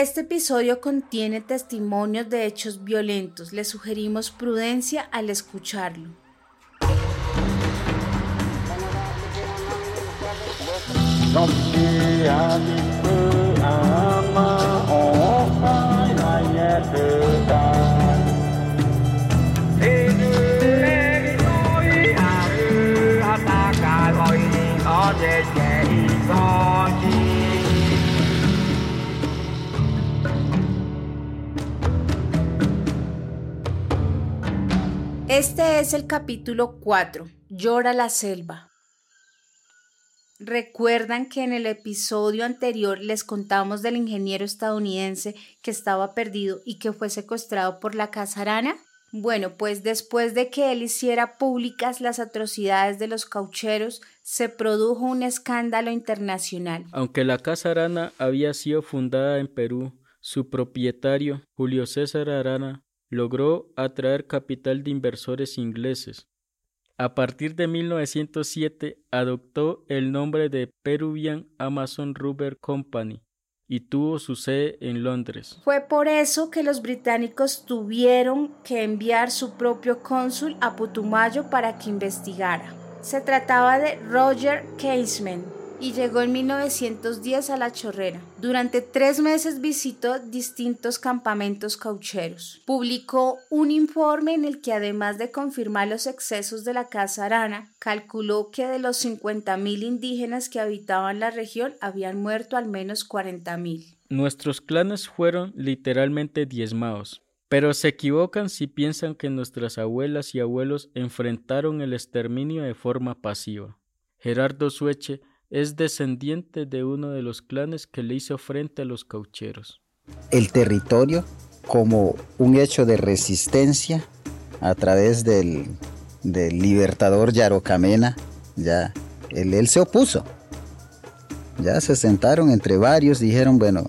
Este episodio contiene testimonios de hechos violentos. Le sugerimos prudencia al escucharlo. Este es el capítulo 4, Llora la selva. ¿Recuerdan que en el episodio anterior les contamos del ingeniero estadounidense que estaba perdido y que fue secuestrado por la casarana? Bueno, pues después de que él hiciera públicas las atrocidades de los caucheros, se produjo un escándalo internacional. Aunque la Casa Arana había sido fundada en Perú, su propietario, Julio César Arana, logró atraer capital de inversores ingleses. A partir de 1907 adoptó el nombre de Peruvian Amazon Rubber Company y tuvo su sede en Londres. Fue por eso que los británicos tuvieron que enviar su propio cónsul a Putumayo para que investigara. Se trataba de Roger Casement, y llegó en 1910 a La Chorrera. Durante tres meses visitó distintos campamentos caucheros. Publicó un informe en el que además de confirmar los excesos de la Casa Arana, calculó que de los 50.000 indígenas que habitaban la región habían muerto al menos 40.000. Nuestros clanes fueron literalmente diezmados. Pero se equivocan si piensan que nuestras abuelas y abuelos enfrentaron el exterminio de forma pasiva. Gerardo Sueche es descendiente de uno de los clanes que le hizo frente a los caucheros. El territorio como un hecho de resistencia a través del, libertador Yarocamena, ya él, él, se opuso. Ya se sentaron entre varios, dijeron, bueno,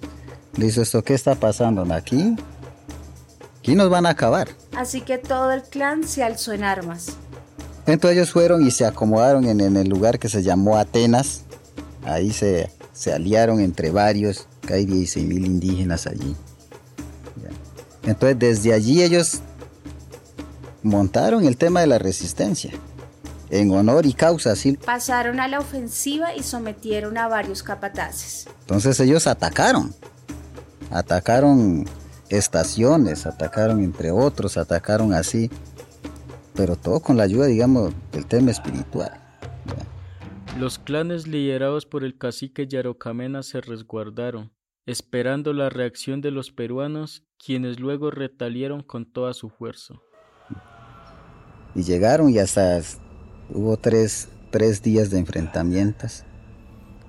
dice esto, ¿qué está pasando aquí? Aquí nos van a acabar. Así que todo el clan se alzó en armas. Entonces ellos fueron y se acomodaron en, en el lugar que se llamó Atenas, Ahí se, aliaron entre varios, que hay 16 mil indígenas allí. Entonces desde allí ellos montaron el tema de la resistencia. En honor y causa, sí. Pasaron a la ofensiva y sometieron a varios capataces. Entonces ellos atacaron. Atacaron estaciones, atacaron entre otros, atacaron así. Pero todo con la ayuda, digamos, del tema espiritual. Los clanes liderados por el cacique Yarocamena se resguardaron, esperando la reacción de los peruanos, quienes luego retaliaron con toda su fuerza. Y llegaron y hasta hubo tres, días de enfrentamientos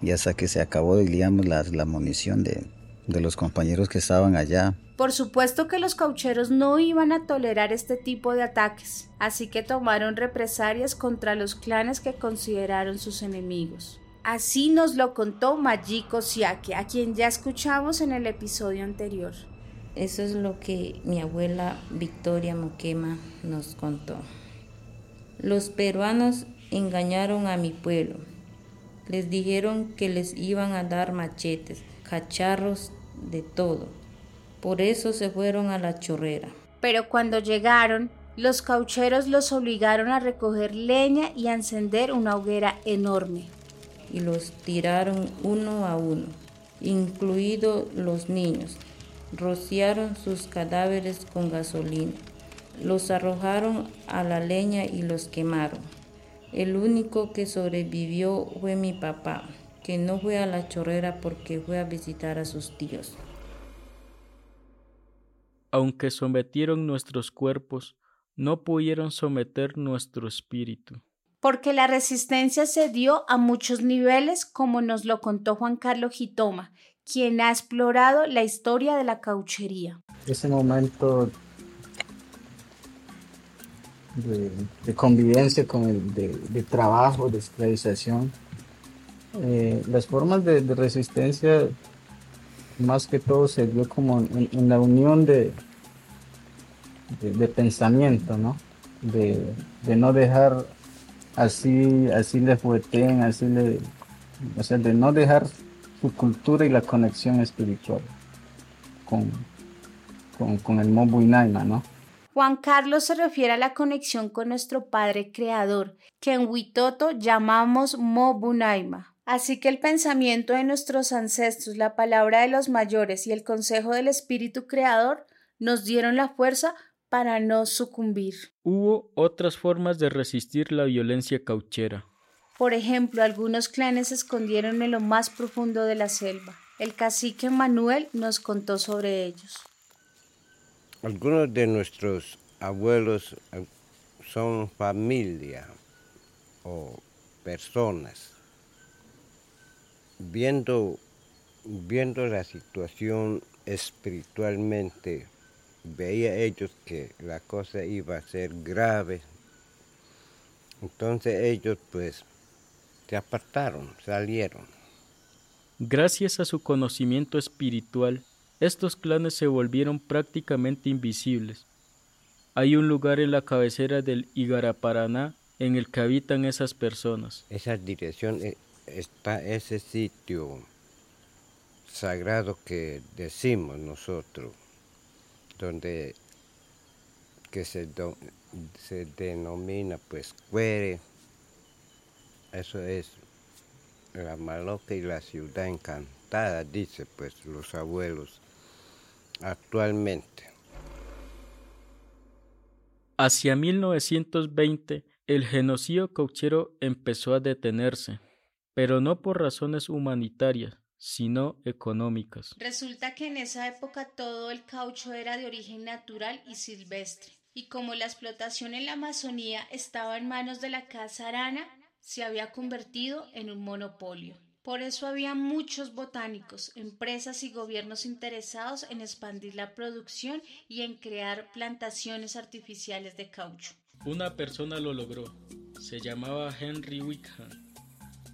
y hasta que se acabó, digamos, la, la munición de, de los compañeros que estaban allá. Por supuesto que los caucheros no iban a tolerar este tipo de ataques, así que tomaron represalias contra los clanes que consideraron sus enemigos. Así nos lo contó Majiko Siake, a quien ya escuchamos en el episodio anterior. Eso es lo que mi abuela Victoria Moquema nos contó. Los peruanos engañaron a mi pueblo. Les dijeron que les iban a dar machetes, cacharros, de todo por eso se fueron a la chorrera. Pero cuando llegaron, los caucheros los obligaron a recoger leña y a encender una hoguera enorme. Y los tiraron uno a uno, incluidos los niños. Rociaron sus cadáveres con gasolina. Los arrojaron a la leña y los quemaron. El único que sobrevivió fue mi papá, que no fue a la chorrera porque fue a visitar a sus tíos aunque sometieron nuestros cuerpos, no pudieron someter nuestro espíritu. Porque la resistencia se dio a muchos niveles, como nos lo contó Juan Carlos Gitoma, quien ha explorado la historia de la cauchería. Ese momento de, convivencia con el de, trabajo, de esclavización, eh, las formas de resistencia más que todo se dio como en, la unión de, de, pensamiento, ¿no? De, no dejar así, así le fueten, así le, o sea, de no dejar su cultura y la conexión espiritual. con, con, el Mobuinaima, ¿no? Juan Carlos se refiere a la conexión con nuestro Padre Creador, que en Huitoto llamamos Mobunaima. Así que el pensamiento de nuestros ancestros, la palabra de los mayores y el consejo del Espíritu Creador nos dieron la fuerza para no sucumbir. Hubo otras formas de resistir la violencia cauchera. Por ejemplo, algunos clanes se escondieron en lo más profundo de la selva. El cacique Manuel nos contó sobre ellos. Algunos de nuestros abuelos eh, son familia o personas. Viendo, viendo la situación espiritualmente, veía ellos que la cosa iba a ser grave. Entonces ellos pues se apartaron, salieron. Gracias a su conocimiento espiritual, estos clanes se volvieron prácticamente invisibles. Hay un lugar en la cabecera del Igaraparaná en el que habitan esas personas. Esa dirección eh, está ese sitio sagrado que decimos nosotros, donde que se, se denomina pues Cuere. Eso es la Maloca y la ciudad encantada, dice pues los abuelos actualmente. Hacia 1920, el genocidio cauchero empezó a detenerse, pero no por razones humanitarias, sino económicas. Resulta que en esa época todo el caucho era de origen natural y silvestre, y como la explotación en la Amazonía estaba en manos de la Casa Arana, se había convertido en un monopolio. Por eso había muchos botánicos, empresas y gobiernos interesados en expandir la producción y en crear plantaciones artificiales de caucho. Una persona lo logró. Se llamaba Henry Wickham.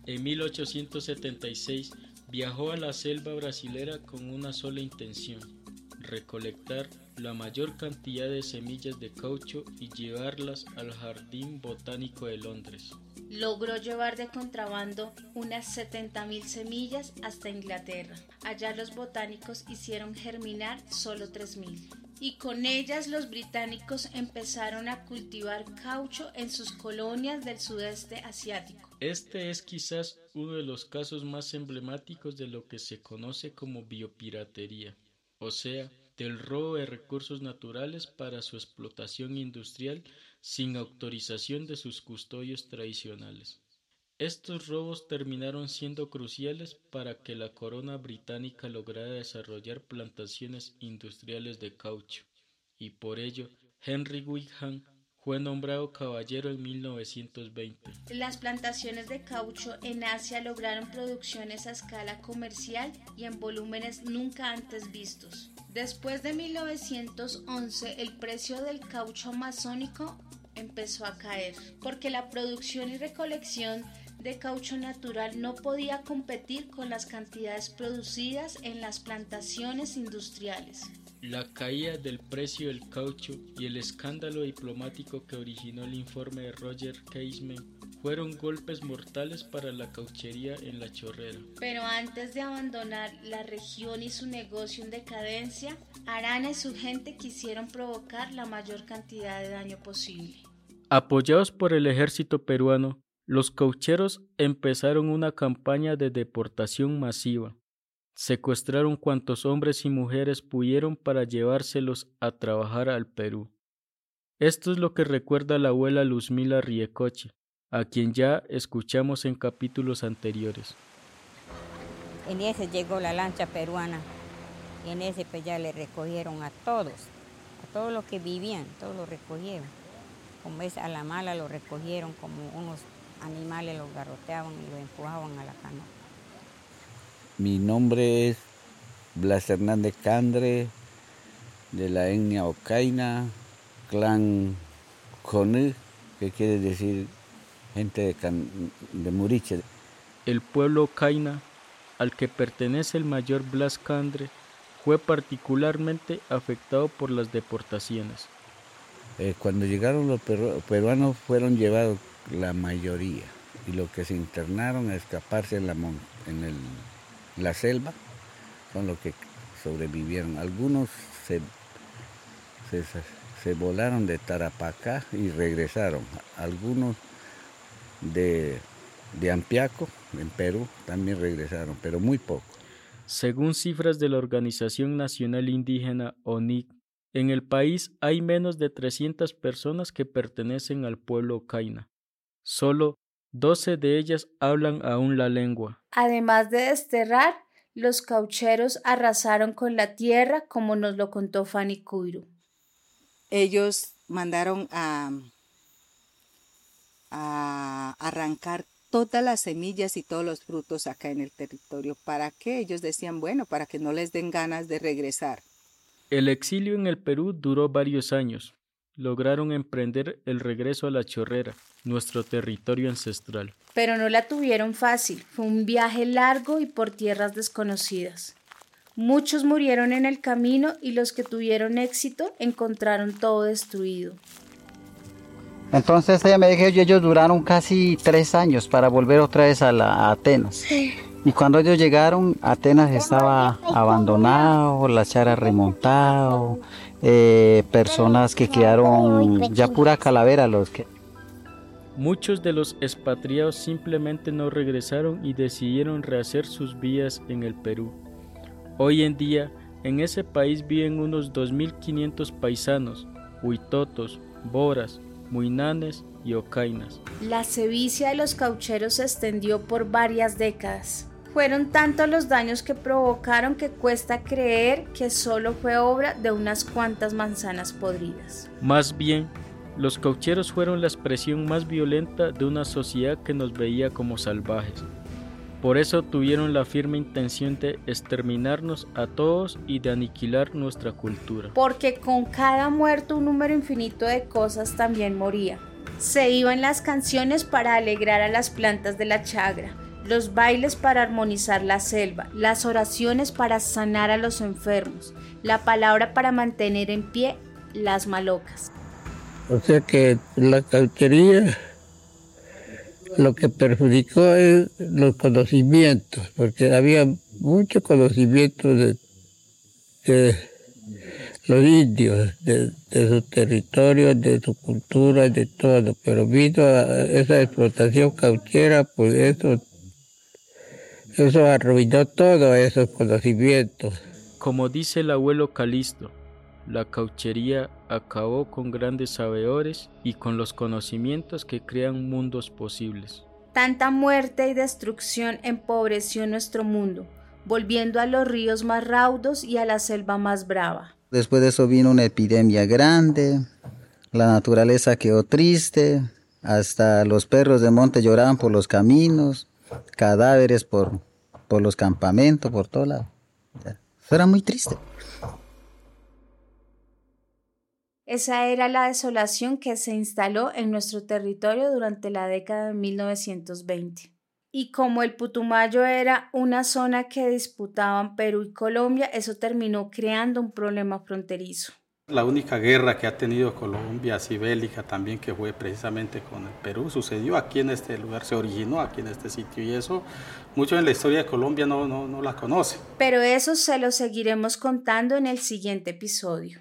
En 1876 viajó a la selva brasilera con una sola intención, recolectar la mayor cantidad de semillas de caucho y llevarlas al Jardín Botánico de Londres logró llevar de contrabando unas 70.000 semillas hasta Inglaterra. Allá los botánicos hicieron germinar solo 3.000. Y con ellas los británicos empezaron a cultivar caucho en sus colonias del sudeste asiático. Este es quizás uno de los casos más emblemáticos de lo que se conoce como biopiratería, o sea, del robo de recursos naturales para su explotación industrial sin autorización de sus custodios tradicionales. Estos robos terminaron siendo cruciales para que la corona británica lograra desarrollar plantaciones industriales de caucho, y por ello Henry Wickham fue nombrado caballero en 1920. Las plantaciones de caucho en Asia lograron producciones a escala comercial y en volúmenes nunca antes vistos. Después de 1911, el precio del caucho amazónico empezó a caer, porque la producción y recolección de caucho natural no podía competir con las cantidades producidas en las plantaciones industriales. La caída del precio del caucho y el escándalo diplomático que originó el informe de Roger Caseman fueron golpes mortales para la cauchería en la chorrera. Pero antes de abandonar la región y su negocio en decadencia, Arana y su gente quisieron provocar la mayor cantidad de daño posible. Apoyados por el ejército peruano, los caucheros empezaron una campaña de deportación masiva. Secuestraron cuantos hombres y mujeres pudieron para llevárselos a trabajar al Perú. Esto es lo que recuerda la abuela Luzmila Riecoche, a quien ya escuchamos en capítulos anteriores. En ese llegó la lancha peruana y en ese pues ya le recogieron a todos, a todos los que vivían, todos lo recogieron. Como es a la mala lo recogieron como unos animales, los garroteaban y lo empujaban a la canoa. Mi nombre es Blas Hernández Candre, de la etnia Ocaina, clan Conú, que quiere decir gente de, de Muriche. El pueblo Ocaina, al que pertenece el mayor Blas Candre, fue particularmente afectado por las deportaciones. Eh, cuando llegaron los peruanos fueron llevados la mayoría y los que se internaron a escaparse en la, en la selva son los que sobrevivieron. Algunos se, se, volaron de Tarapacá y regresaron. Algunos de, de Ampiaco, en Perú, también regresaron, pero muy poco. Según cifras de la Organización Nacional Indígena ONIC, en el país hay menos de 300 personas que pertenecen al pueblo Kaina. Solo 12 de ellas hablan aún la lengua. Además de desterrar, los caucheros arrasaron con la tierra, como nos lo contó Fanny Cuiro. Ellos mandaron a, a arrancar todas las semillas y todos los frutos acá en el territorio. ¿Para qué? Ellos decían, bueno, para que no les den ganas de regresar. El exilio en el Perú duró varios años. Lograron emprender el regreso a la chorrera, nuestro territorio ancestral. Pero no la tuvieron fácil. Fue un viaje largo y por tierras desconocidas. Muchos murieron en el camino y los que tuvieron éxito encontraron todo destruido. Entonces ella me dijo que ellos duraron casi tres años para volver otra vez a, la, Atenas. Y cuando ellos llegaron, Atenas estaba abandonado, la chara remontado, eh, personas que quedaron ya pura calavera los que... Muchos de los expatriados simplemente no regresaron y decidieron rehacer sus vías en el Perú. Hoy en día, en ese país viven unos 2.500 paisanos, huitotos, boras, muinanes y ocainas. La sevicia de los caucheros se extendió por varias décadas. Fueron tantos los daños que provocaron que cuesta creer que solo fue obra de unas cuantas manzanas podridas. Más bien, los caucheros fueron la expresión más violenta de una sociedad que nos veía como salvajes. Por eso tuvieron la firme intención de exterminarnos a todos y de aniquilar nuestra cultura. Porque con cada muerto un número infinito de cosas también moría. Se iban las canciones para alegrar a las plantas de la chagra, los bailes para armonizar la selva, las oraciones para sanar a los enfermos, la palabra para mantener en pie las malocas. O sea que la cauchería lo que perjudicó es los conocimientos, porque había mucho conocimiento de, los indios, de, su territorio, de su cultura, de todo, pero vino esa explotación cauchera, pues eso, eso arruinó todos esos conocimientos. Como dice el abuelo Calisto, la cauchería acabó con grandes sabedores y con los conocimientos que crean mundos posibles. Tanta muerte y destrucción empobreció nuestro mundo, volviendo a los ríos más raudos y a la selva más brava. Después de eso vino una epidemia grande, la naturaleza quedó triste, hasta los perros de monte lloraban por los caminos, cadáveres por, por los campamentos, por todo lado. Eso era muy triste. Esa era la desolación que se instaló en nuestro territorio durante la década de 1920. Y como el Putumayo era una zona que disputaban Perú y Colombia, eso terminó creando un problema fronterizo. La única guerra que ha tenido Colombia, así bélica también, que fue precisamente con el Perú, sucedió aquí en este lugar, se originó aquí en este sitio y eso muchos en la historia de Colombia no, no, no la conocen. Pero eso se lo seguiremos contando en el siguiente episodio.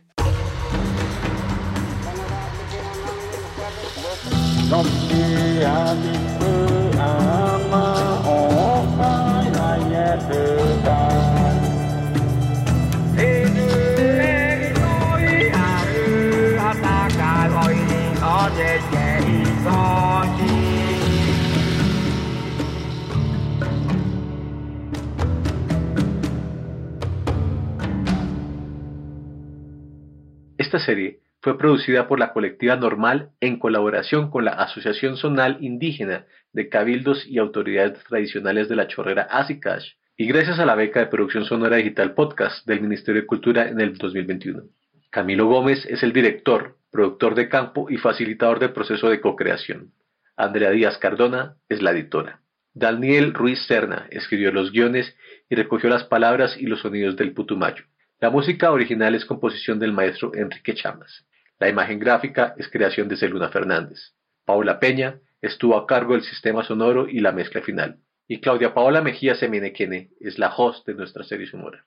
Esta serie fue producida por la colectiva Normal en colaboración con la Asociación Zonal Indígena de Cabildos y Autoridades Tradicionales de la Chorrera Asicash y gracias a la beca de producción sonora digital podcast del Ministerio de Cultura en el 2021. Camilo Gómez es el director, productor de campo y facilitador del proceso de co-creación. Andrea Díaz Cardona es la editora. Daniel Ruiz Serna escribió los guiones y recogió las palabras y los sonidos del Putumayo. La música original es composición del maestro Enrique Chamas. La imagen gráfica es creación de Celuna Fernández. Paula Peña estuvo a cargo del sistema sonoro y la mezcla final. Y Claudia Paola Mejía Semenequene es la host de nuestra serie sonora.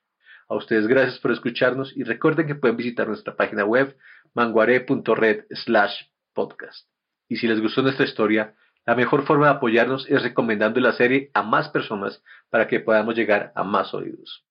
A ustedes gracias por escucharnos y recuerden que pueden visitar nuestra página web manguare.red slash podcast. Y si les gustó nuestra historia, la mejor forma de apoyarnos es recomendando la serie a más personas para que podamos llegar a más oídos.